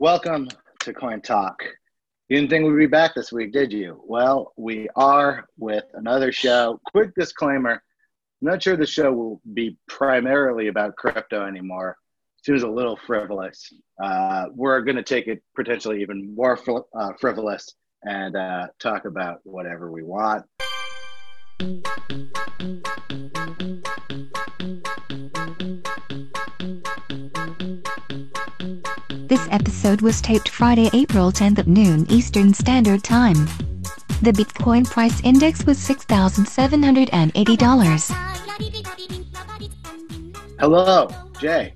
Welcome to Coin Talk. You didn't think we'd be back this week, did you? Well, we are with another show. Quick disclaimer I'm not sure the show will be primarily about crypto anymore. Seems a little frivolous. Uh, we're going to take it potentially even more fr- uh, frivolous and uh, talk about whatever we want. Episode was taped Friday, April 10th at noon Eastern Standard Time. The Bitcoin price index was $6,780. Hello, Jay.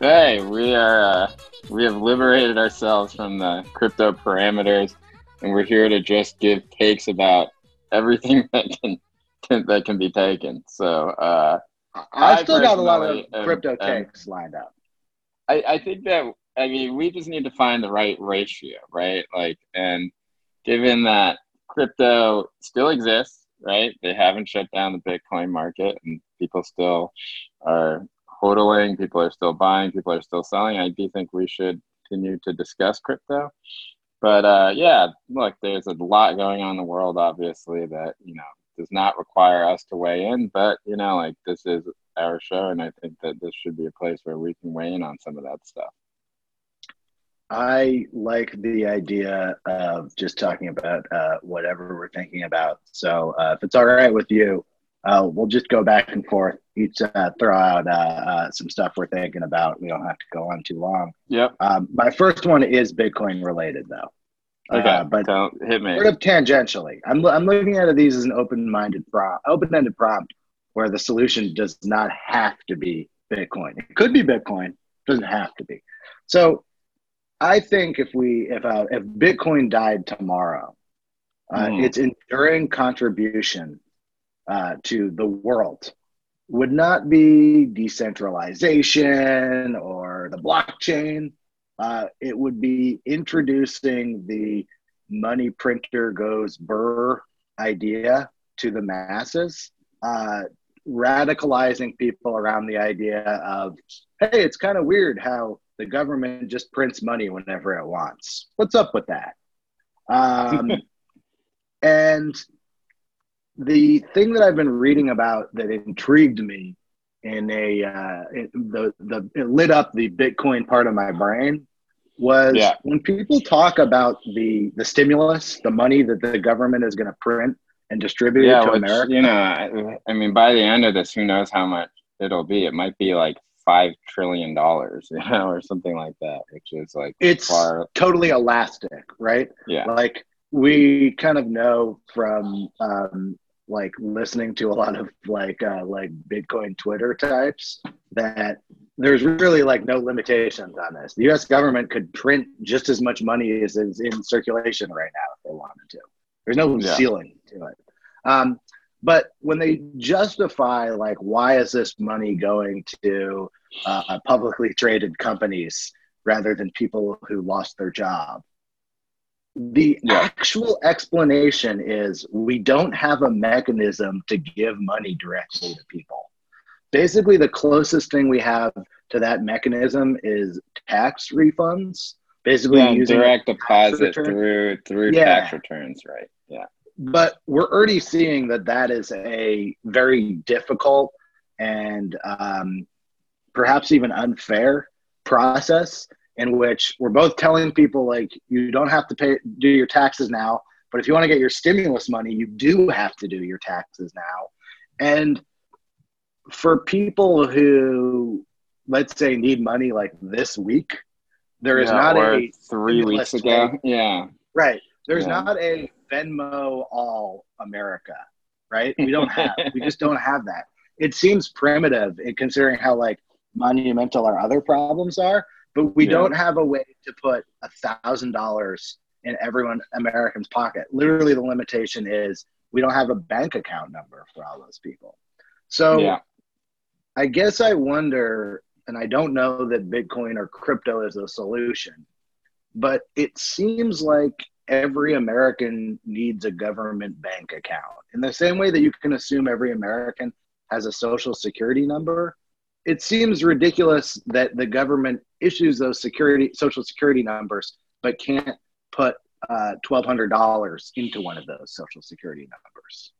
Hey, we are uh, we have liberated ourselves from the crypto parameters, and we're here to just give takes about everything that can, can that can be taken. So uh, I I still got a lot of personally am- crypto am- takes lined up. I, I think that I mean we just need to find the right ratio, right? Like, and given that crypto still exists, right? They haven't shut down the Bitcoin market, and people still are hodling, people are still buying, people are still selling. I do think we should continue to discuss crypto. But uh, yeah, look, there's a lot going on in the world, obviously, that you know does not require us to weigh in. But you know, like this is our show, and I think that this should be a place where we can weigh in on some of that stuff. I like the idea of just talking about uh, whatever we're thinking about. So uh, if it's all right with you, uh, we'll just go back and forth. Each uh, throw out uh, uh, some stuff we're thinking about. We don't have to go on too long. Yep. Um, my first one is Bitcoin related, though. Okay. But so hit me. sort of tangentially, I'm, I'm looking at these as an open-minded prompt, open-ended prompt, where the solution does not have to be Bitcoin. It could be Bitcoin, doesn't have to be. So I think if we if uh, if Bitcoin died tomorrow, uh, Mhm. its enduring contribution uh, to the world would not be decentralization or the blockchain. Uh, it would be introducing the money printer goes burr idea to the masses, uh, radicalizing people around the idea of, hey, it's kind of weird how the government just prints money whenever it wants. What's up with that? Um, and the thing that I've been reading about that intrigued me in a uh, it, the the it lit up the Bitcoin part of my brain was Yeah. when people talk about the the stimulus, the money that the government is going to print and distribute yeah, to which, America. you know, I, I mean, by the end of this, who knows how much it'll be? It might be like five trillion dollars, you know, or something like that, which is like It's far. totally elastic, right? Yeah. like we kind of know from um, like listening to a lot of like uh, like Bitcoin Twitter types that there's really like no limitations on this. The U.S. government could print just as much money as is in circulation right now if they wanted to. There's no Yeah. ceiling to it. Um, but when they justify like why is this money going to uh, publicly traded companies rather than people who lost their job the actual explanation is we don't have a mechanism to give money directly to people. Basically, the closest thing we have to that mechanism is tax refunds. Basically, Yeah, using direct deposit return. through through Yeah. tax returns, right? Yeah. But we're already seeing that that is a very difficult and um, perhaps even unfair process in which we're both telling people like you don't have to pay do your taxes now but if you want to get your stimulus money you do have to do your taxes now and for people who let's say need money like this week there is Yeah, not a three weeks ago. Yeah. Right. There's Yeah. not a Venmo all America, right? We don't have. we just don't have that. It seems primitive in considering how like monumental our other problems are, but we Yeah. don't have a way to put a thousand dollars in everyone American's pocket. Literally, the limitation is we don't have a bank account number for all those people. So yeah. I guess I wonder, and I don't know that Bitcoin or crypto is a solution, but it seems like every American needs a government bank account. In the same way that you can assume every American has a social security number, it seems ridiculous that the government issues those security social security numbers but can't put uh, $1200 into one of those social security numbers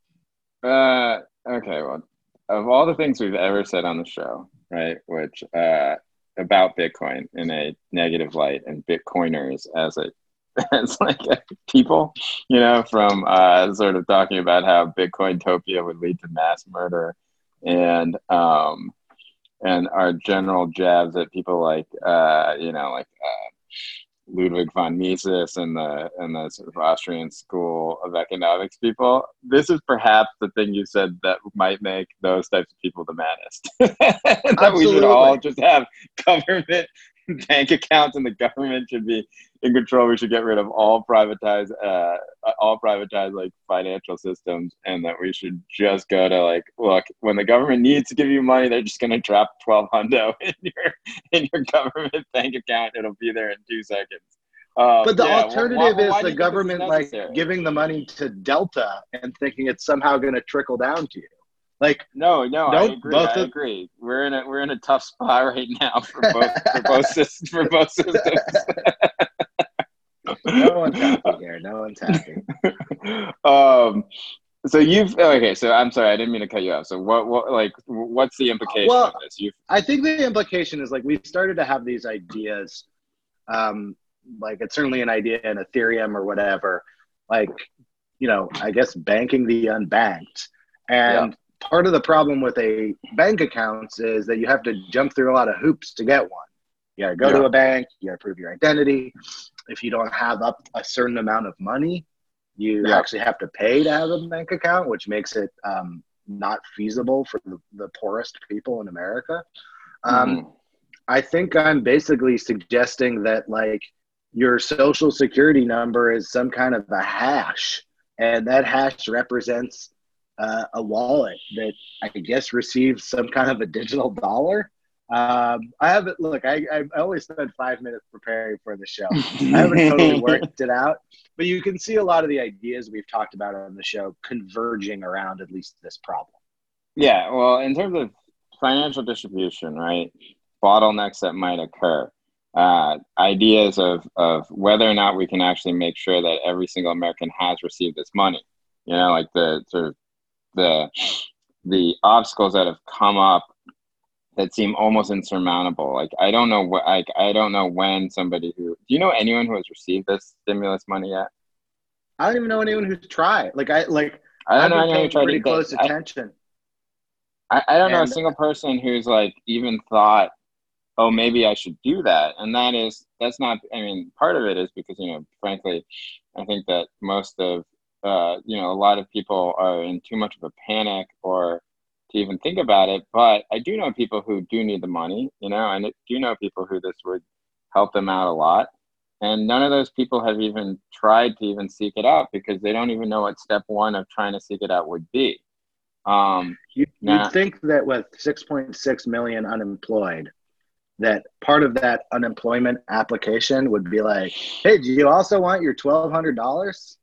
uh, okay well of all the things we've ever said on the show right which uh, about bitcoin in a negative light and bitcoiners as a as like people you know from uh, sort of talking about how bitcoin topia would lead to mass murder and um, and our general jabs at people like uh, you know like uh, Ludwig von Mises and the and the sort of Austrian school of economics people. This is perhaps the thing you said that might make those types of people the maddest. that we should all just have government bank accounts and the government should be in control. We should get rid of all privatized, uh, all privatized like financial systems, and that we should just go to like, look, when the government needs to give you money, they're just going to drop twelve hundo in your in your government bank account. It'll be there in two seconds. Um, but the yeah, alternative why, why is the government like giving the money to Delta and thinking it's somehow going to trickle down to you. Like no, no, I agree. Both I of, agree. We're in a we're in a tough spot right now for both for both. For both systems. No one's happy here. No one's happy. um. So you've okay. So I'm sorry, I didn't mean to cut you off. So what, what, like, what's the implication well, of this? You, I think the implication is like we started to have these ideas. Um, like it's certainly an idea in Ethereum or whatever. Like, you know, I guess banking the unbanked, and part of the problem with a bank accounts is that you have to jump through a lot of hoops to get one. You gotta go yeah. to a bank, you gotta prove your identity. If you don't have up a certain amount of money, you yeah. actually have to pay to have a bank account, which makes it um, not feasible for the, the, poorest people in America. Um, mm-hmm. I think I'm basically suggesting that like your social security number is some kind of a hash, and that hash represents uh, a wallet that I guess receives some kind of a digital dollar. Um, I haven't look. I, I only spent five minutes preparing for the show. I haven't totally worked it out, but you can see a lot of the ideas we've talked about on the show converging around at least this problem. Yeah, well, in terms of financial distribution, right? Bottlenecks that might occur, uh, ideas of of whether or not we can actually make sure that every single American has received this money. You know, like the sort of the the obstacles that have come up that seem almost insurmountable. Like I don't know what like I don't know when somebody who do you know anyone who has received this stimulus money yet? I don't even know anyone who's tried. Like I like I don't know anyone who tried pretty to close attention. I, I don't and, know a single person who's like even thought, oh maybe I should do that. And that is that's not I mean, part of it is because, you know, frankly, I think that most of uh, you know, a lot of people are in too much of a panic or to even think about it. But I do know people who do need the money, you know, and I do know people who this would help them out a lot. And none of those people have even tried to even seek it out because they don't even know what step one of trying to seek it out would be. Um, you, would think that with 6.6 million unemployed, that part of that unemployment application would be like, hey, do you also want your $1,200?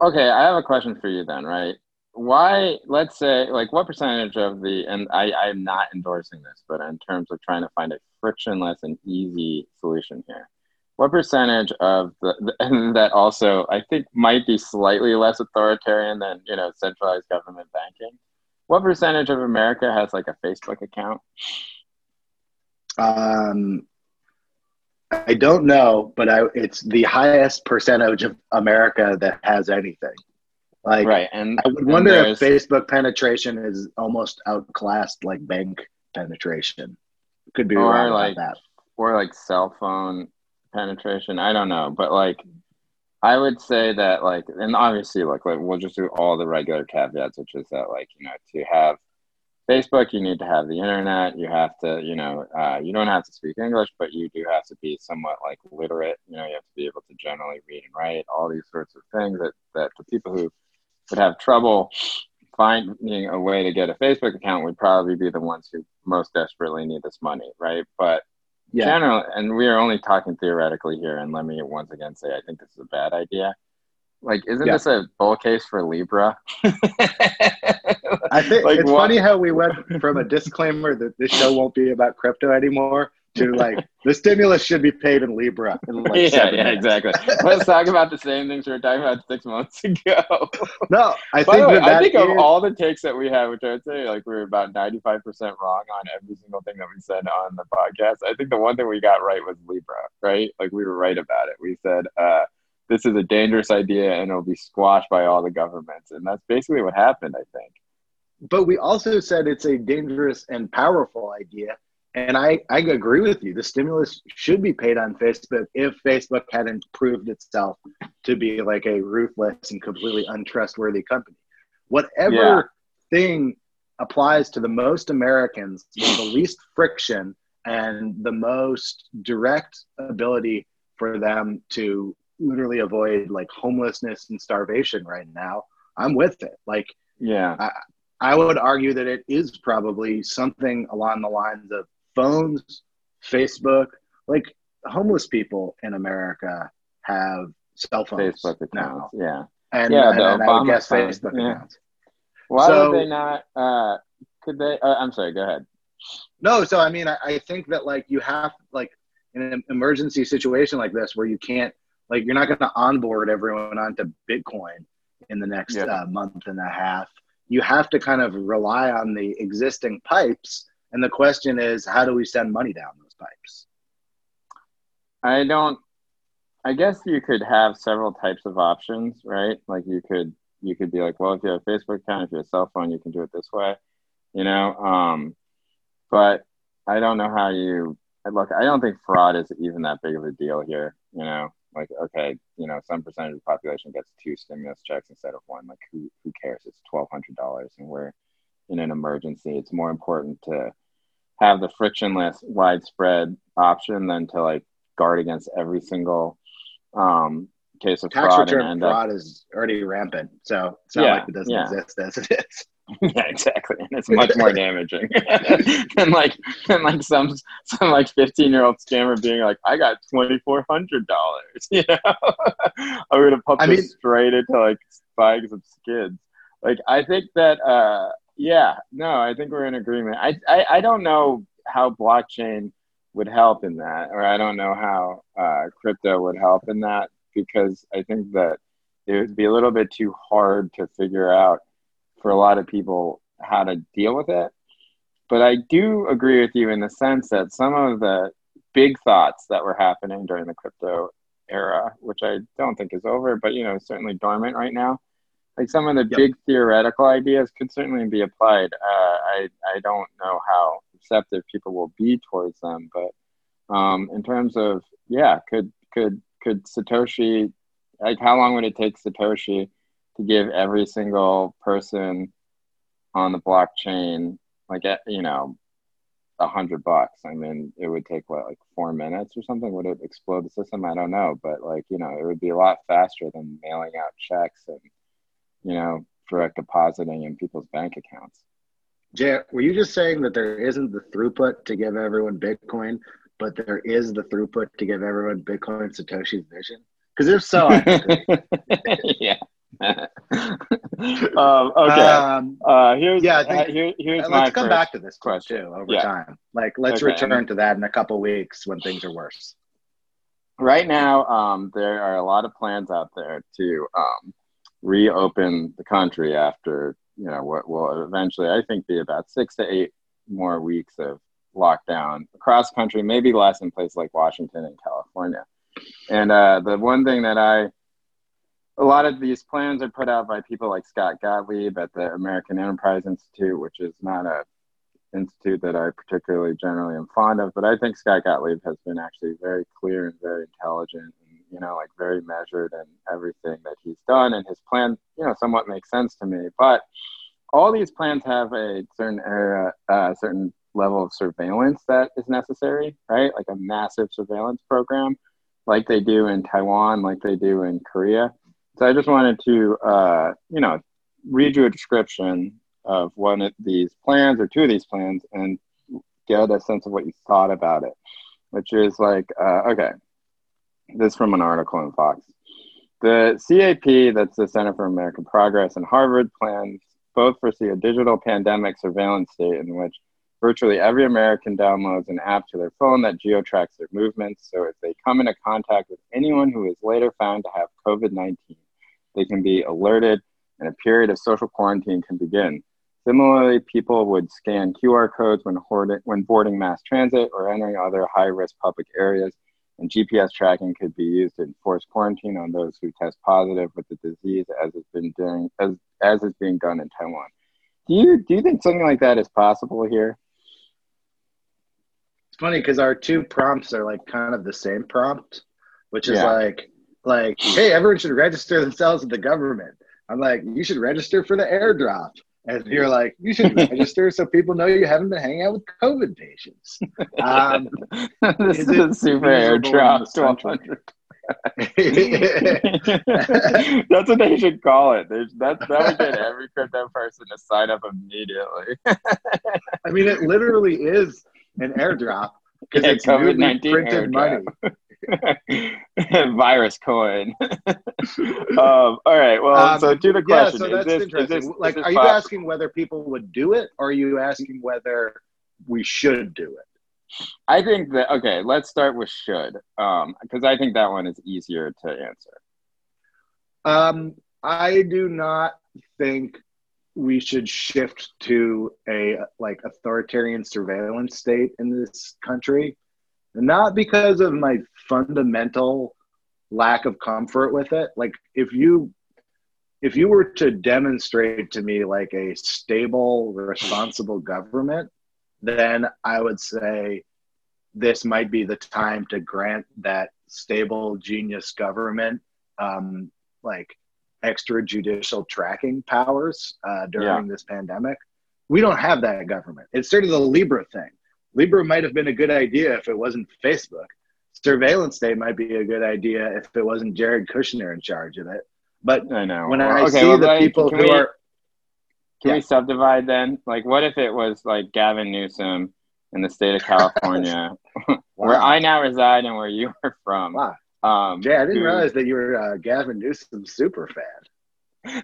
Okay, I have a question for you then, right? Why, let's say, like, what percentage of the, and I, I'm not endorsing this, but in terms of trying to find a frictionless and easy solution here, what percentage of the, the that also I think might be slightly less authoritarian than, you know, centralized government banking? What percentage of America has like a Facebook account? Um, I don't know, but I, it's the highest percentage of America that has anything. Like, right, and I would wonder if Facebook penetration is almost outclassed like bank penetration. Could be or wrong like, about that. Or like cell phone penetration. I don't know, but like, I would say that like, and obviously, like, like we'll just do all the regular caveats, which is that like, you know, to have Facebook, you need to have the internet. You have to, you know, uh, you don't have to speak English, but you do have to be somewhat like literate. You know, you have to be able to generally read and write. All these sorts of things that that the people who would have trouble finding a way to get a Facebook account would probably be the ones who most desperately need this money, right? But yeah. generally, and we are only talking theoretically here. And let me once again say, I think this is a bad idea. Like, isn't Yeah. this a bull case for Libra? I think Like, it's what- funny how we went from a disclaimer that this show won't be about crypto anymore to like the stimulus should be paid in Libra. In like yeah, yeah, minutes. exactly. Let's talk about the same things we were talking about six months ago. No, I By think way, that, I think of all the takes that we had, which I would say like we were about ninety five percent wrong on every single thing that we said on the podcast. I think the one thing we got right was Libra, right? Like we were right about it. We said uh, this is a dangerous idea and it'll be squashed by all the governments, and that's basically what happened. I think. but we also said it's a dangerous and powerful idea. And I, I agree with you. The stimulus should be paid on Facebook if Facebook hadn't proved itself to be like a ruthless and completely untrustworthy company. Whatever Yeah. thing applies to the most Americans with the least friction and the most direct ability for them to literally avoid like homelessness and starvation right now, I'm with it. Like, Yeah. I would argue that it is probably something along the lines of phones, Facebook. Like homeless people in America have cell phones Facebook accounts. now, Yeah. and, Yeah, and, and I would guess phone, Facebook yeah. accounts. Why So- would they not? Uh, could they? Uh, I'm sorry. Go ahead. No, so I mean, I, I think that like you have like in an emergency situation like this where you can't like you're not going to onboard everyone onto Bitcoin in the next Yeah. uh, month and a half. You have to kind of rely on the existing pipes, and the question is, how do we send money down those pipes? I don't. I guess you could have several types of options, right? Like you could you could be like, well, if you have a Facebook account, if you have a cell phone, you can do it this way, you know. Um, but I don't know how you look. I don't think fraud is even that big of a deal here, you know. Like, okay, you know, some percentage of the population gets two stimulus checks instead of one. Like, who who cares? It's twelve hundred dollars, and we're in an emergency. It's more important to have the frictionless, widespread option than to like guard against every single um, case of Tax fraud and return end up fraud is already rampant, so it's not Yeah, like it doesn't yeah. exist as it is. yeah, exactly. And it's much more damaging than like than like some some like fifteen year old scammer being like, I got twenty four hundred dollars. You know, I'm gonna pump I this mean- straight into like bags of skids. Like I think that uh yeah, no, I think we're in agreement. I I, I don't know how blockchain would help in that, or I don't know how uh, crypto would help in that because I think that it would be a little bit too hard to figure out for a lot of people how to deal with it. But I do agree with you in the sense that some of the big thoughts that were happening during the crypto era, which I don't think is over, but you know, certainly dormant right now. Like some of the Yep. big theoretical ideas could certainly be applied. Uh, I I don't know how receptive people will be towards them, but um, in terms of yeah, could could could Satoshi like how long would it take Satoshi to give every single person on the blockchain like you know a hundred bucks i mean it would take what like four minutes or something would it explode the system i don't know but like you know it would be a lot faster than mailing out checks and you know direct depositing in people's bank accounts Jay, were you just saying that there isn't the throughput to give everyone Bitcoin, but there is the throughput to give everyone Bitcoin Satoshi's vision? Because if so, yeah um, okay Um, uh, here's yeah, I think- uh, here, here's let's my come back to this question. too over Yeah. time. Like, let's Okay, return to that in a couple weeks when things are worse. right now um, there are a lot of plans out there to um, reopen the country after you know what will eventually i think be about six to eight more weeks of lockdown across country maybe less in places like washington and california. And uh, the one thing that i a lot of these plans are put out by people like scott gottlieb at the american enterprise institute which is not a institute that I particularly generally am fond of, but I think Scott Gottlieb has been actually very clear and very intelligent you know, like very measured and everything that he's done. And his plan, you know, somewhat makes sense to me. But all these plans have a certain area, uh, certain level of surveillance that is necessary, right? Like a massive surveillance program, like they do in Taiwan, like they do in Korea. So I just wanted to, uh, you know, read you a description of one of these plans or two of these plans and get a sense of what you thought about it, which is like, uh, okay, this is from an article in Fox. The CAP, that's the Center for American Progress, and Harvard plans both foresee a digital pandemic surveillance state in which virtually every American downloads an app to their phone that geotracks their movements. So if they come into contact with anyone who is later found to have COVID 19, they can be alerted and a period of social quarantine can begin. Similarly, people would scan QR codes when, hoarding, when boarding mass transit or entering other high risk public areas, and GPS tracking could be used to enforce quarantine on those who test positive with the disease, as has been doing as as is being done in Taiwan. Do you do you think something like that is possible here? It's funny because our two prompts are like kind of the same prompt, which is yeah. like like, hey, everyone should register themselves with the government. I'm like, you should register for the airdrop. And you're like, you should register so people know you haven't been hanging out with COVID patients. Um, this is, a super airdrop. 1200. That's what they should call it. There's, that, that would get every crypto person to sign up immediately. I mean, it literally is an airdrop because yeah, it's COVID-19 printed airdrop. money. virus coin. um, all right. Well, um, so to the question. Yeah, so that's this, interesting. This, like, are you possible? asking whether people would do it, or are you asking whether we should do it? I think that okay. Let's start with should, because um, I think that one is easier to answer. Um, I do not think we should shift to a like authoritarian surveillance state in this country not because of my fundamental lack of comfort with it. Like if you if you were to demonstrate to me like a stable responsible government then i would say this might be the time to grant that stable genius government um, like extrajudicial tracking powers uh, during yeah. this pandemic. We don't have that government. It's sort of the libra thing. Libra might have been a good idea if it wasn't facebook surveillance state might be a good idea if it wasn't Jared Kushner in charge of it. But I know when I okay, see well, the like, people who we, are, can yeah. we subdivide then? Like, what if it was like Gavin Newsom in the state of California, wow. where I now reside and where you are from? Wow. Um, Jay, I didn't who, realize that you were a Gavin Newsom super fan.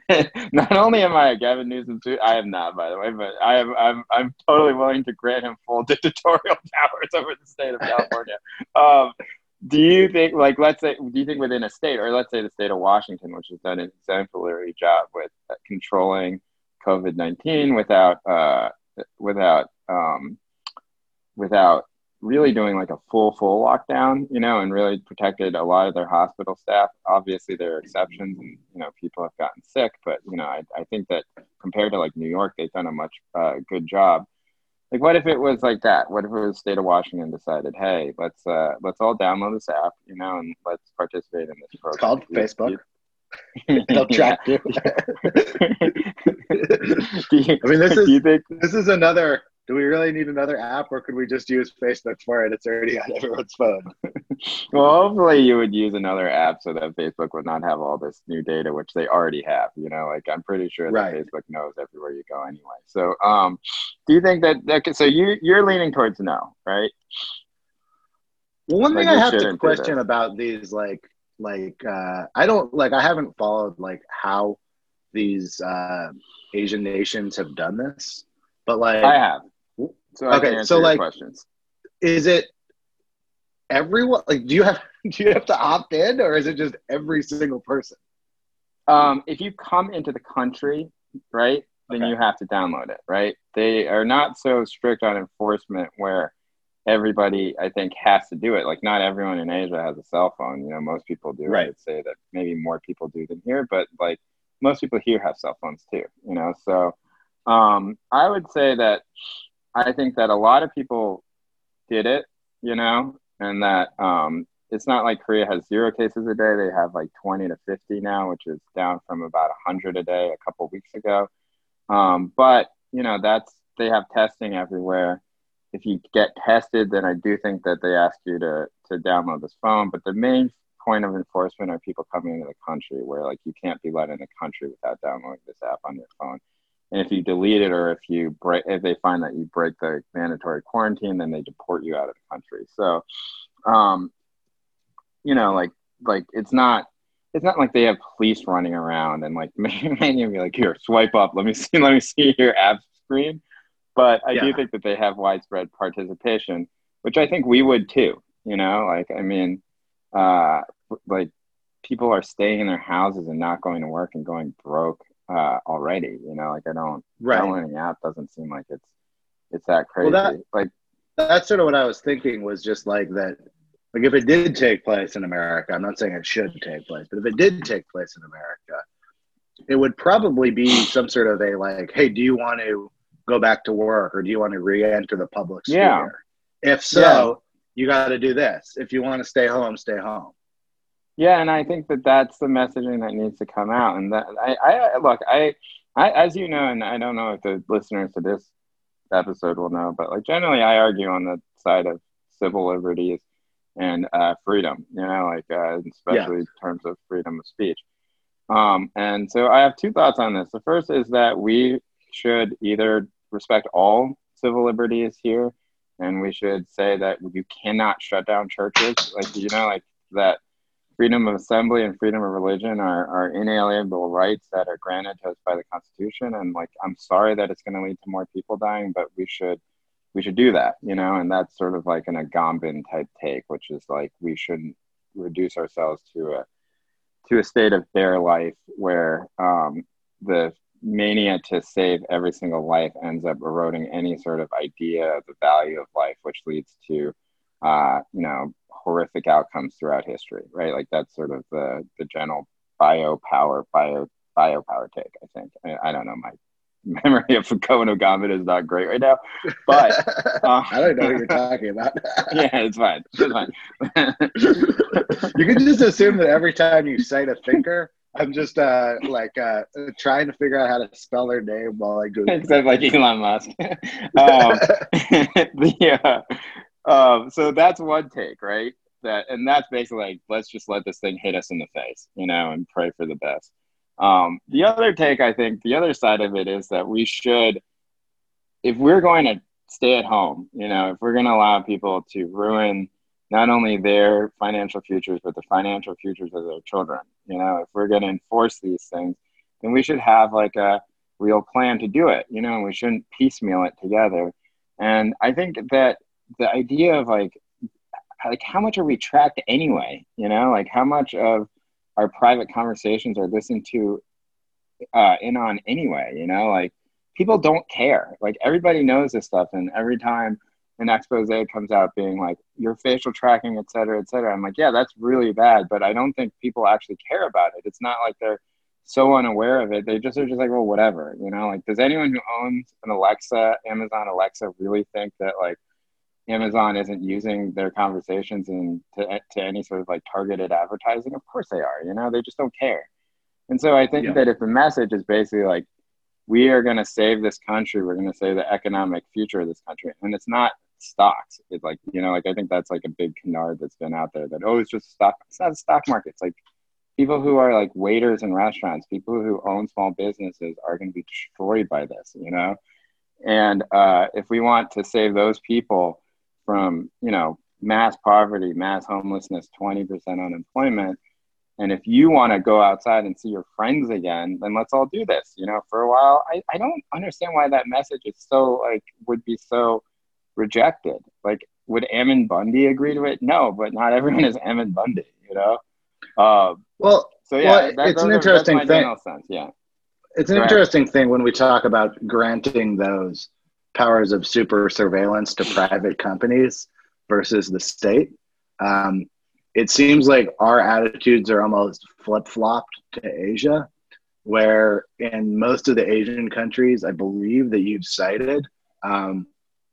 not only am I a Gavin Newsom, I am not, by the way, but I am I'm I'm totally willing to grant him full dictatorial powers over the state of California. um, do you think, like, let's say, do you think within a state, or let's say the state of Washington, which has done an exemplary job with controlling COVID nineteen without uh, without um, without really doing like a full full lockdown you know and really protected a lot of their hospital staff. Obviously there are exceptions and you know people have gotten sick but you know i, I think that compared to like new york they've done a much uh, good job. Like what if it was like that? What if it was state of washington decided hey let's uh let's all download this app you know and let's participate in this program. it's called facebook. They'll track you. you. I mean, this is you think, this is another do we really need another app or could we just use Facebook for it? It's already on everyone's phone. well, hopefully you would use another app so that Facebook would not have all this new data, which they already have. You know, like I'm pretty sure right. that Facebook knows everywhere you go anyway. So, um, do you think that, okay, so you, you're leaning towards no, right? Well, one like thing I have to question about these, like, like, uh, I don't, like, I haven't followed, like, how these uh, Asian nations have done this. But like I have. So I okay, so like, questions. is it everyone? Like, do you have do you have to opt in, or is it just every single person? Um, if you come into the country, right, then okay. you have to download it, right? They are not so strict on enforcement where everybody, I think, has to do it. Like, not everyone in Asia has a cell phone. You know, most people do. Right. I would say that maybe more people do than here, but like most people here have cell phones too. You know, so um, I would say that I think that a lot of people did it, you know, and that um, it's not like Korea has zero cases a day. They have like 20 to 50 now, which is down from about 100 a day a couple weeks ago. Um, but, you know, that's they have testing everywhere. If you get tested, then I do think that they ask you to, to download this phone. But the main point of enforcement are people coming into the country where like you can't be let in the country without downloading this app on your phone. And if you delete it or if you break, if they find that you break the mandatory quarantine, then they deport you out of the country. So, um, you know, like, like it's not, it's not like they have police running around and like making you be like, here, swipe up. Let me see. Let me see your app screen. But I yeah. do think that they have widespread participation, which I think we would too. You know, like I mean, uh, like people are staying in their houses and not going to work and going broke uh, already. You know, like I don't right. downloading app doesn't seem like it's it's that crazy. Well, that, like that's sort of what I was thinking was just like that. Like if it did take place in America, I'm not saying it should take place, but if it did take place in America, it would probably be some sort of a like, hey, do you want to go back to work or do you want to re-enter the public sphere? Yeah. If so, yeah. you got to do this. If you want to stay home, stay home. Yeah, and I think that that's the messaging that needs to come out. And that I, I look, I, I, as you know, and I don't know if the listeners to this episode will know, but like generally, I argue on the side of civil liberties and uh, freedom. You know, like uh, especially yeah. in terms of freedom of speech. Um, and so I have two thoughts on this. The first is that we should either respect all civil liberties here, and we should say that you cannot shut down churches, like you know, like that freedom of assembly and freedom of religion are, are inalienable rights that are granted to us by the Constitution. And like, I'm sorry that it's going to lead to more people dying, but we should we should do that, you know. And that's sort of like an Agamben type take, which is like we shouldn't reduce ourselves to a to a state of bare life where um, the mania to save every single life ends up eroding any sort of idea of the value of life, which leads to uh, you know horrific outcomes throughout history, right? Like that's sort of the the general bio power, bio bio power take. I think. I, I don't know. My memory of Foucault and is not great right now, but uh, I don't know what you're talking about. yeah, it's fine. It's fine. you can just assume that every time you cite a thinker, I'm just uh, like uh, trying to figure out how to spell their name while I Google. Except like Elon Musk. um, the, uh, um, so that's one take, right? That and that's basically like let's just let this thing hit us in the face, you know, and pray for the best. Um, the other take, I think, the other side of it is that we should, if we're going to stay at home, you know, if we're going to allow people to ruin not only their financial futures but the financial futures of their children, you know, if we're going to enforce these things, then we should have like a real plan to do it, you know, and we shouldn't piecemeal it together. And I think that the idea of like like how much are we tracked anyway? You know like how much of our private conversations are listened to uh, in on anyway? You know like people don't care. Like everybody knows this stuff and every time an expose comes out being like your facial tracking et cetera et cetera i'm like yeah that's really bad but i don't think people actually care about it. It's not like they're so unaware of it. They just are just like well whatever you know like does anyone who owns an alexa amazon alexa really think that like Amazon isn't using their conversations and to, to any sort of like targeted advertising. Of course they are, you know, they just don't care. And so I think yeah. that if the message is basically like, we are going to save this country, we're going to save the economic future of this country, and it's not stocks. It's like, you know, like I think that's like a big canard that's been out there that, oh, it's just stock. It's not a stock market. It's like people who are like waiters in restaurants, people who own small businesses are going to be destroyed by this, you know? And uh, if we want to save those people, from you know mass poverty, mass homelessness, 20% unemployment. And if you want to go outside and see your friends again, then let's all do this. You know, for a while, I, I don't understand why that message is so like would be so rejected. Like, would Ammon Bundy agree to it? No, but not everyone is Ammon Bundy. You know. Um, well, so yeah, well, that, it's an interesting are, thing. Sense. Yeah, it's an interesting thing when we talk about granting those powers of super surveillance to private companies versus the state. Um, it seems like our attitudes are almost flip flopped to Asia, where in most of the Asian countries, I believe that you've cited, um,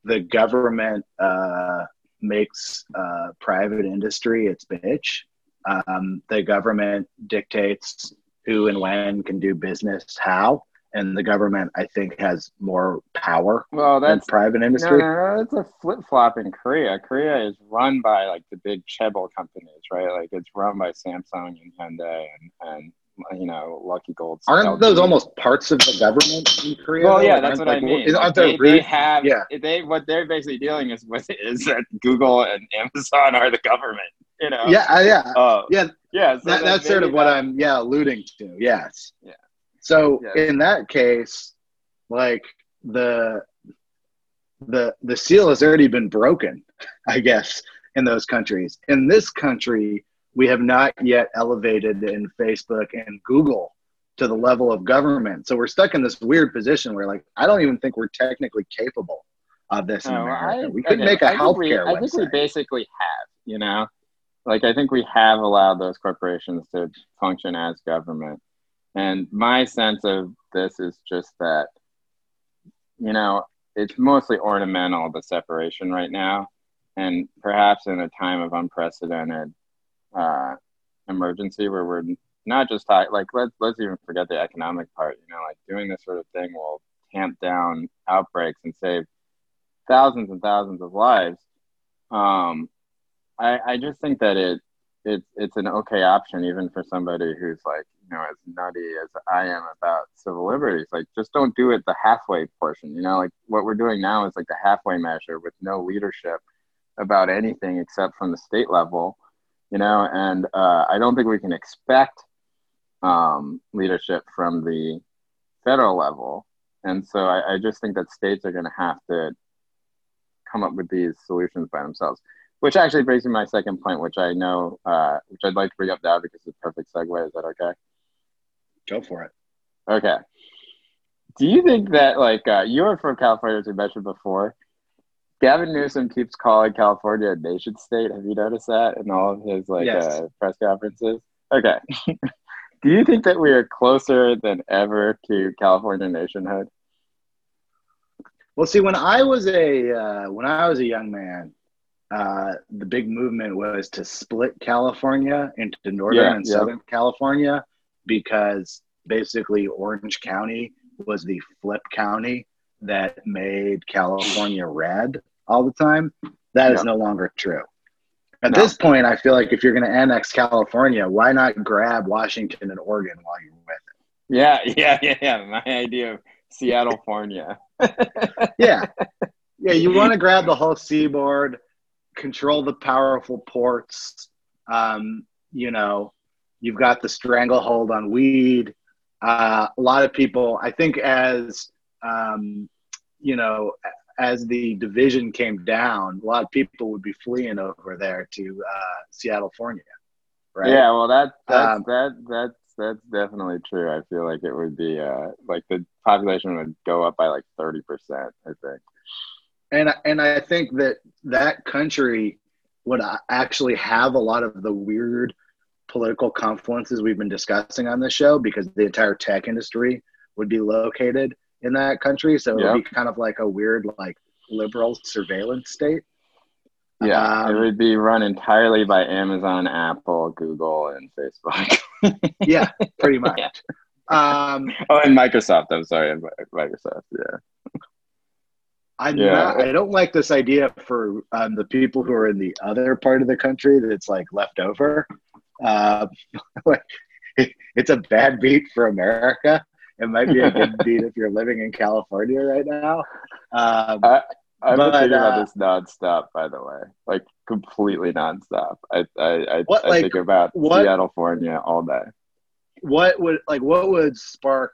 the government uh, makes uh, private industry its bitch. Um, the government dictates who and when can do business how and the government I think has more power well that's private industry. No, no, no, it's a flip flop in Korea. Korea is run by like the big chaebol companies, right? Like it's run by Samsung and Hyundai and, and you know Lucky Gold. Aren't LG. those almost parts of the government in Korea? Well, yeah, that's what like, I mean. Aren't they, they have yeah. They what they're basically dealing is with is that Google and Amazon are the government. You know. Yeah, uh, yeah, uh, yeah. yeah, so that, that's sort of what I'm yeah alluding to. Yes. Yeah. So Yeah. in that case, like the the the seal has already been broken, I guess, in those countries. In this country, we have not yet elevated in Facebook and Google to the level of government. So we're stuck in this weird position where like I don't even think we're technically capable of this America. I- we could okay, make a I think we- healthcare I think we basically have, you know, like I think we have allowed those corporations to function as government. And my sense of this is just that, you know, it's mostly ornamental, the separation right now. And perhaps in a time of unprecedented uh, emergency where we're not just like, let's, let's even forget the economic part, you know, like doing this sort of thing will tamp down outbreaks and save thousands and thousands of lives. Um, I, I just think that it it's it's an okay option even for somebody who's like you know as nutty as I am about civil liberties. Like just don't do it the halfway portion. You know, like what we're doing now is like the halfway measure with no leadership about anything except from the state level. You know, and uh, I don't think we can expect um, leadership from the federal level. And so I, I just think that states are going to have to come up with these solutions by themselves. Which actually brings me to my second point, which I know, uh, which I'd like to bring up now because it's a perfect segue. Is that okay? Go for it. Okay. Do you think that, like, uh, you're from California, as we mentioned before? Gavin Newsom keeps calling California a nation state. Have you noticed that in all of his like Yes. uh, press conferences? Okay. Do you think that we are closer than ever to California nationhood? Well, see, when I was a uh, when I was a young man, uh, the big movement was to split California into northern Yeah, and yeah. southern California because basically Orange County was the flip county that made California red all the time. That is Yeah. no longer true. At No. this point, I feel like if you're going to annex California, why not grab Washington and Oregon while you're with it? Yeah, yeah, yeah, yeah. My idea of Seattle, California. yeah yeah you want to grab the whole seaboard control the powerful ports um, you know you've got the stranglehold on weed uh, a lot of people i think as um, you know as the division came down a lot of people would be fleeing over there to uh, seattle california right Yeah, well, that that's Um, that that's that's definitely true. I feel like it would be uh like the population would go up by like thirty percent. I think. And and I think that that country would actually have a lot of the weird political confluences we've been discussing on this show because the entire tech industry would be located in that country, so it would be kind of like a weird like liberal surveillance state. Yeah, it Um, would be run entirely by Amazon, Apple, Google, and Facebook. Yeah, pretty much. Yeah. Um, oh, and Microsoft. I'm sorry, Microsoft. Yeah. I'm Yeah. not. I don't like this idea for um, the people who are in the other part of the country that's like left over. Uh, like, it's a bad beat for America. It might be a good beat if you're living in California right now. Um, I, I've been thinking uh, about this nonstop. By the way, like completely nonstop. I I I, What, I like, think about what- Seattle, California all day. what would like what would spark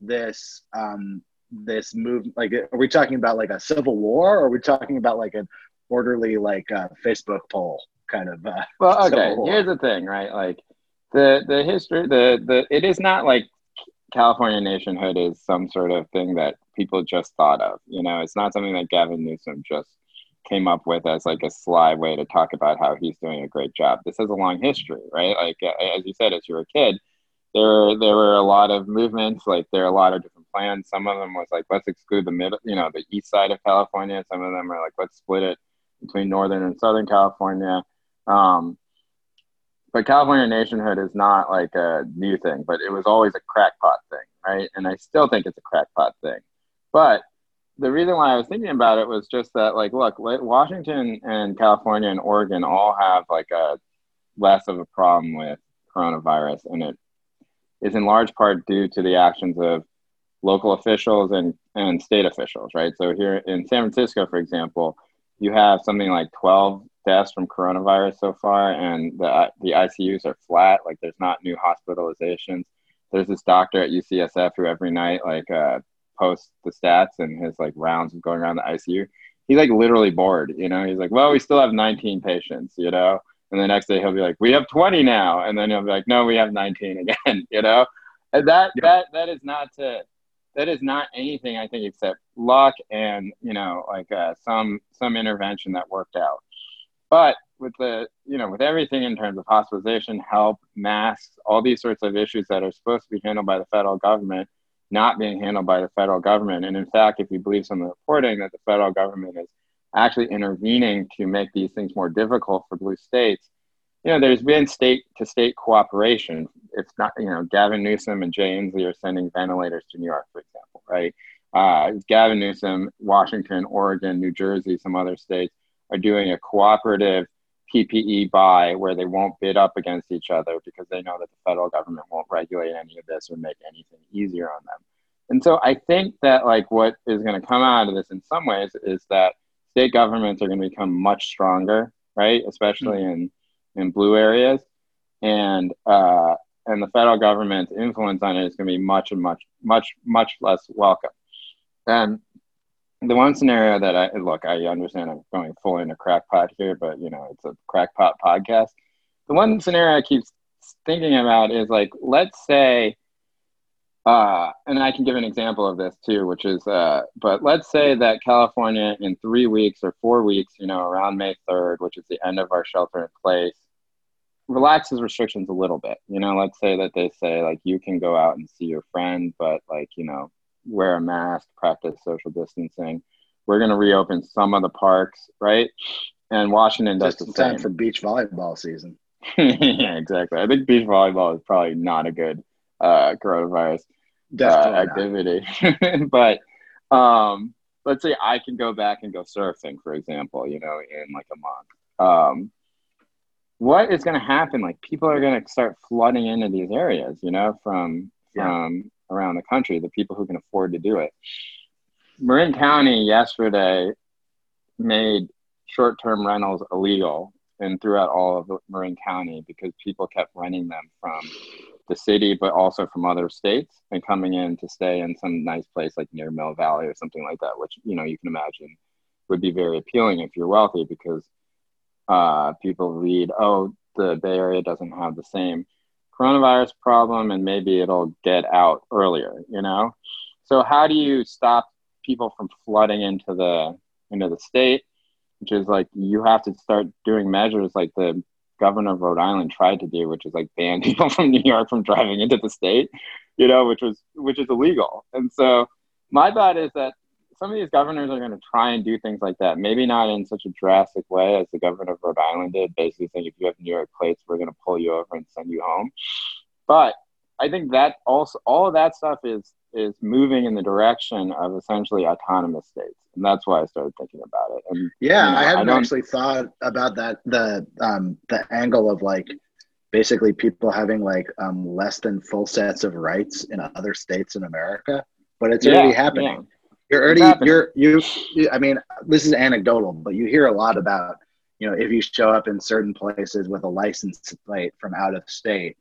this um, this move? Like, are we talking about like a civil war, or are we talking about like an orderly like uh, Facebook poll kind of? Uh, Well, okay. Here's the thing, right? Like the the history, the the it is not like California nationhood is some sort of thing that people just thought of. You know, it's not something that Gavin Newsom just came up with as like a sly way to talk about how he's doing a great job. This has a long history, right? Like as you said, as you were a kid, there there were a lot of movements. Like there are a lot of different plans. Some of them was like let's exclude the middle, you know, the east side of California. Some of them are like let's split it between northern and southern California. Um, but California nationhood is not like a new thing, but it was always a crackpot thing, right? And I still think it's a crackpot thing. But the reason why I was thinking about it was just that, like, look, Washington and California and Oregon all have like a less of a problem with coronavirus, and it is in large part due to the actions of local officials and, and state officials, right? So here in San Francisco, for example, you have something like 12 deaths from coronavirus so far, and the the ICUs are flat. Like there's not new hospitalizations. There's this doctor at UCSF who every night like uh, posts the stats and his like rounds of going around the ICU. He's like literally bored, you know. He's like, well, we still have 19 patients, you know. And the next day he'll be like, we have 20 now, and then he'll be like, no, we have 19 again, you know. And that that that is not to that is not anything I think except luck and you know like uh, some some intervention that worked out. But with the you know with everything in terms of hospitalization, help, masks, all these sorts of issues that are supposed to be handled by the federal government, not being handled by the federal government. And in fact, if you believe some of the reporting, that the federal government is actually intervening to make these things more difficult for blue states you know, there's been state to state cooperation. It's not, you know, Gavin Newsom and Jay Inslee are sending ventilators to New York, for example, right? Uh, Gavin Newsom, Washington, Oregon, New Jersey, some other states are doing a cooperative PPE buy where they won't bid up against each other because they know that the federal government won't regulate any of this or make anything easier on them. And so I think that like what is going to come out of this in some ways is that state governments are going to become much stronger, right? Especially mm-hmm. in in blue areas, and uh, and the federal government's influence on it is going to be much and much much much less welcome. And the one scenario that I look, I understand I'm going full into crackpot here, but you know it's a crackpot podcast. The one scenario I keep thinking about is like, let's say, uh, and I can give an example of this too, which is, uh, but let's say that California in three weeks or four weeks, you know, around May 3rd, which is the end of our shelter in place, relaxes restrictions a little bit. You know, let's say that they say like you can go out and see your friend, but like, you know, wear a mask, practice social distancing. We're going to reopen some of the parks, right? And Washington does Just the same. time for beach volleyball season. yeah, exactly. I think beach volleyball is probably not a good uh, corovirus uh, activity, but um, let's say I can go back and go surfing, for example, you know, in like a month. Um, what is going to happen? Like people are going to start flooding into these areas, you know, from yeah. from around the country, the people who can afford to do it. Marin County yesterday made short-term rentals illegal and throughout all of Marin County because people kept renting them from the city, but also from other states and coming in to stay in some nice place like near Mill Valley or something like that, which you know you can imagine would be very appealing if you're wealthy because uh, people read, oh, the Bay Area doesn't have the same coronavirus problem and maybe it'll get out earlier, you know? So how do you stop people from flooding into the into the state? Which is like you have to start doing measures like the governor of Rhode Island tried to do, which is like ban people from New York from driving into the state, you know, which was which is illegal. And so my thought is that some of these governors are going to try and do things like that. Maybe not in such a drastic way as the governor of Rhode Island did, basically saying if you have New York plates, we're going to pull you over and send you home. But I think that also all of that stuff is is moving in the direction of essentially autonomous states, and that's why I started thinking about it. And yeah, you know, I hadn't I actually thought about that the um, the angle of like basically people having like um, less than full sets of rights in other states in America, but it's already happening. Yeah you're already you're you, you i mean this is anecdotal but you hear a lot about you know if you show up in certain places with a license plate from out of state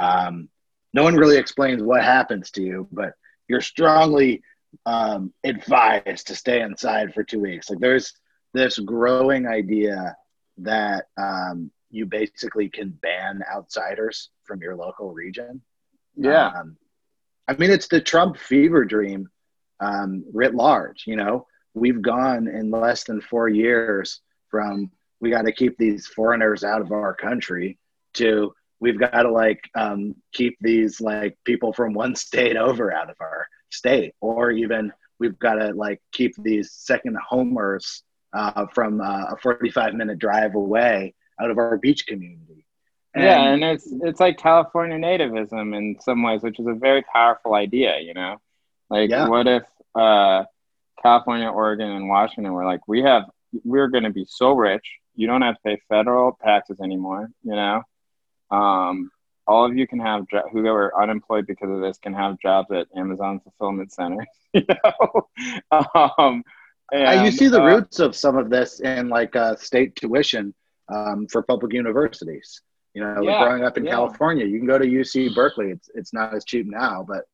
um, no one really explains what happens to you but you're strongly um, advised to stay inside for two weeks. Like there's this growing idea that um, you basically can ban outsiders from your local region. Yeah. Um, i mean it's the trump fever dream um, writ large. You know, we've gone in less than four years from we got to keep these foreigners out of our country to we've got to like um, keep these like people from one state over out of our state, or even we've got to like keep these second homers uh, from uh, a 45 minute drive away out of our beach community. And, yeah, and it's it's like California nativism in some ways, which is a very powerful idea. You know, like, yeah. what if uh, California, Oregon, and Washington were like, we have, we're going to be so rich, you don't have to pay federal taxes anymore. You know, um, all of you can have who are unemployed because of this can have jobs at Amazon fulfillment centers. You know, um, And, you see the uh, roots of some of this in like uh, state tuition um, for public universities. You know, yeah, growing up in yeah. California, you can go to UC Berkeley. It's it's not as cheap now, but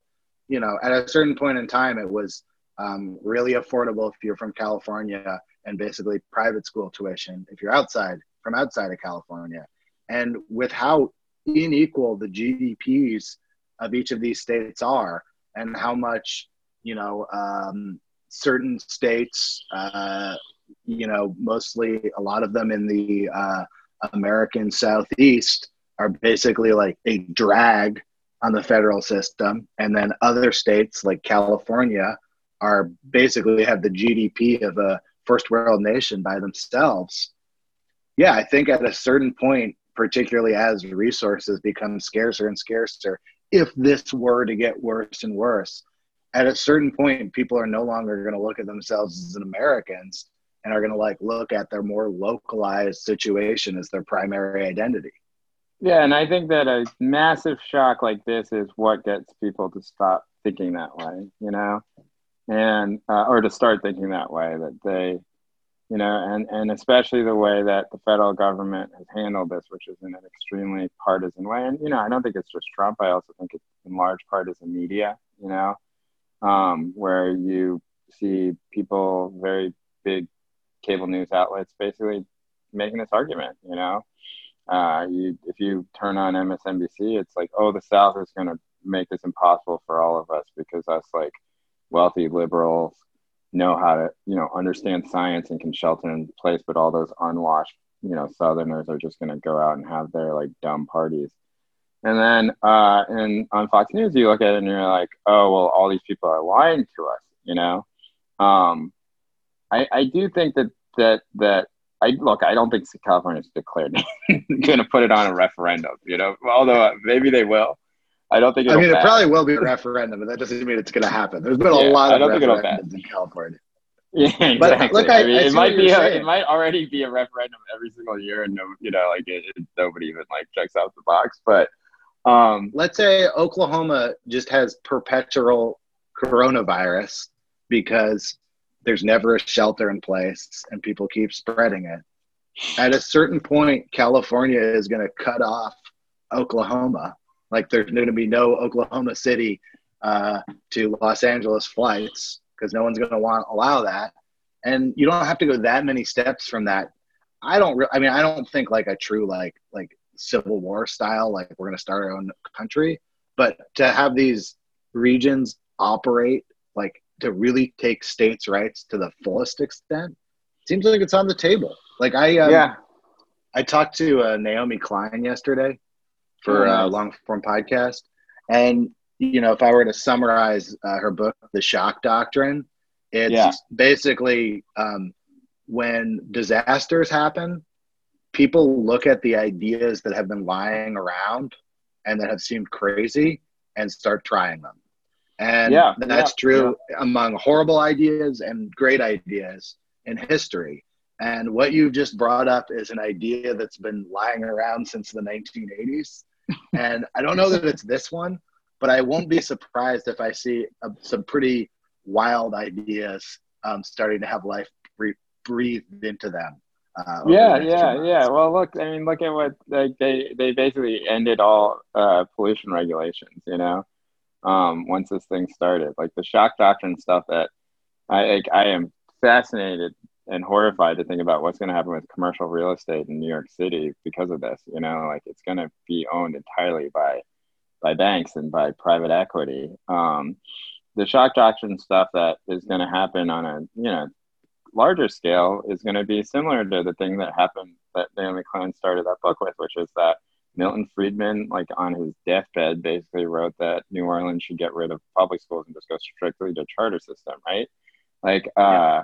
you know, at a certain point in time, it was um, really affordable if you're from California and basically private school tuition if you're outside from outside of California. And with how unequal the GDPs of each of these states are, and how much you know um, certain states, uh, you know, mostly a lot of them in the uh, American Southeast are basically like a drag on the federal system, and then other states like California are basically have the GDP of a first world nation by themselves. Yeah, I think at a certain point, particularly as resources become scarcer and scarcer, if this were to get worse and worse, at a certain point, people are no longer going to look at themselves as Americans and are going to like look at their more localized situation as their primary identity. Yeah, and I think that a massive shock like this is what gets people to stop thinking that way, you know, and uh, or to start thinking that way that they, you know, and and especially the way that the federal government has handled this, which is in an extremely partisan way. And you know, I don't think it's just Trump. I also think it's in large part is the media, you know, um, where you see people, very big cable news outlets, basically making this argument, you know uh, you, if you turn on MSNBC, it's like, oh, the South is going to make this impossible for all of us because us like wealthy liberals know how to, you know, understand science and can shelter in place, but all those unwashed, you know, Southerners are just going to go out and have their like dumb parties. And then, uh, and on Fox News, you look at it and you're like, oh, well, all these people are lying to us, you know. Um, I, I do think that that that I look. I don't think California's declared going to put it on a referendum. You know, although uh, maybe they will. I don't think. It'll I mean, it probably will be a referendum, but that doesn't mean it's going to happen. There's been a yeah, lot of referendums in California. Yeah, exactly. But look, I, I mean, I it might be. A, it might already be a referendum every single year, and no, you know, like it, it, nobody even like checks out the box. But um, let's say Oklahoma just has perpetual coronavirus because there's never a shelter in place and people keep spreading it. At a certain point, California is going to cut off Oklahoma. Like there's going to be no Oklahoma City uh, to Los Angeles flights because no one's going to want to allow that. And you don't have to go that many steps from that. I don't. Re- I mean, I don't think like a true like like Civil War style. Like we're going to start our own country, but to have these regions operate like to really take states' rights to the fullest extent seems like it's on the table. Like I, um, yeah, I talked to uh, Naomi Klein yesterday for oh, a long form podcast, and you know, if I were to summarize uh, her book, The Shock Doctrine, it's yeah. basically um, when disasters happen, people look at the ideas that have been lying around and that have seemed crazy and start trying them. And yeah, that's yeah, true among horrible ideas and great ideas in history. And what you've just brought up is an idea that's been lying around since the 1980s. And I don't know that it's this one, but I won't be surprised if I see a, some pretty wild ideas um, starting to have life breathed into them. Uh, yeah, yeah, yeah. Well, look, I mean, look at what like, they they basically ended all uh, pollution regulations. You know, um, once this thing started. Like the shock doctrine stuff that I like, I am fascinated and horrified to think about what's going to happen with commercial real estate in New York City because of this. You know, like it's going to be owned entirely by by banks and by private equity. Um, the shock doctrine stuff that is going to happen on a you know larger scale is going to be similar to the thing that happened that Naomi Klein started that book with, which is that Milton Friedman, like on his deathbed, basically wrote that New Orleans should get rid of public schools and just go strictly to charter system, right? Like uh,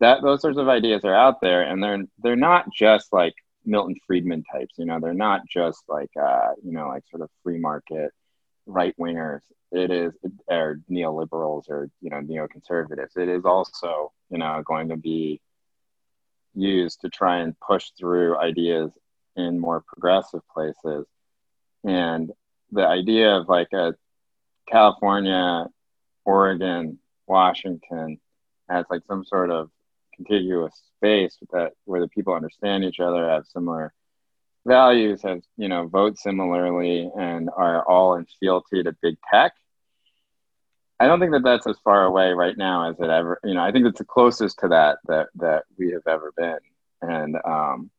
that, those sorts of ideas are out there, and they're they're not just like Milton Friedman types. You know, they're not just like uh, you know like sort of free market right wingers. It is or neoliberals or you know neoconservatives. It is also you know going to be used to try and push through ideas in more progressive places. And the idea of like a California, Oregon, Washington as like some sort of contiguous space that where the people understand each other, have similar values, have you know vote similarly, and are all in fealty to big tech. I don't think that that's as far away right now as it ever. You know, I think it's the closest to that that that we have ever been, and um,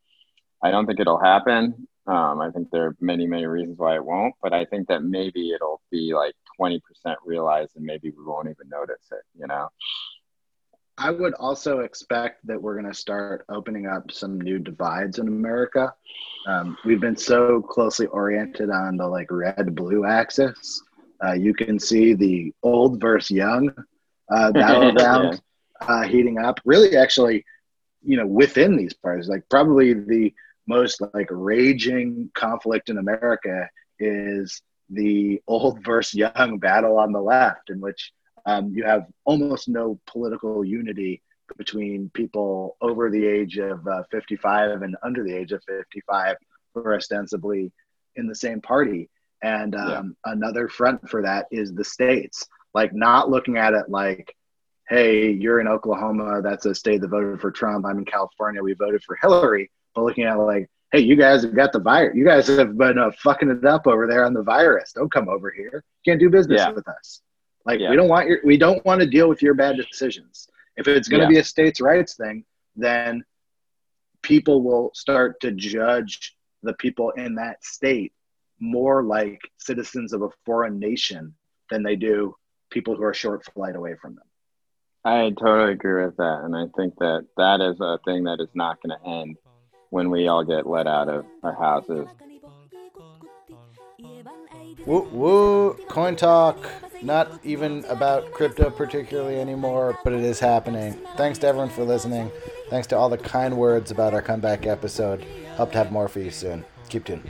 I don't think it'll happen. Um, I think there are many, many reasons why it won't, but I think that maybe it'll be like 20% realized and maybe we won't even notice it, you know? I would also expect that we're going to start opening up some new divides in America. Um, we've been so closely oriented on the like red blue axis. Uh, you can see the old versus young uh, battleground yeah. uh, heating up. Really, actually, you know, within these parties, like probably the most like raging conflict in America is the old versus young battle on the left, in which um, you have almost no political unity between people over the age of uh, 55 and under the age of 55 who are ostensibly in the same party. And um, yeah. another front for that is the states, like not looking at it like, hey, you're in Oklahoma, that's a state that voted for Trump. I'm in California, we voted for Hillary. But looking at it like, hey, you guys have got the virus. You guys have been uh, fucking it up over there on the virus. Don't come over here. You can't do business yeah. with us. Like yeah. we don't want your, we don't want to deal with your bad decisions. If it's going to yeah. be a states' rights thing, then people will start to judge the people in that state more like citizens of a foreign nation than they do people who are short flight away from them. I totally agree with that, and I think that that is a thing that is not going to end when we all get let out of our houses. Woo woo! Coin talk. Not even about crypto particularly anymore, but it is happening. Thanks to everyone for listening. Thanks to all the kind words about our comeback episode. Hope to have more for you soon. Keep tuned.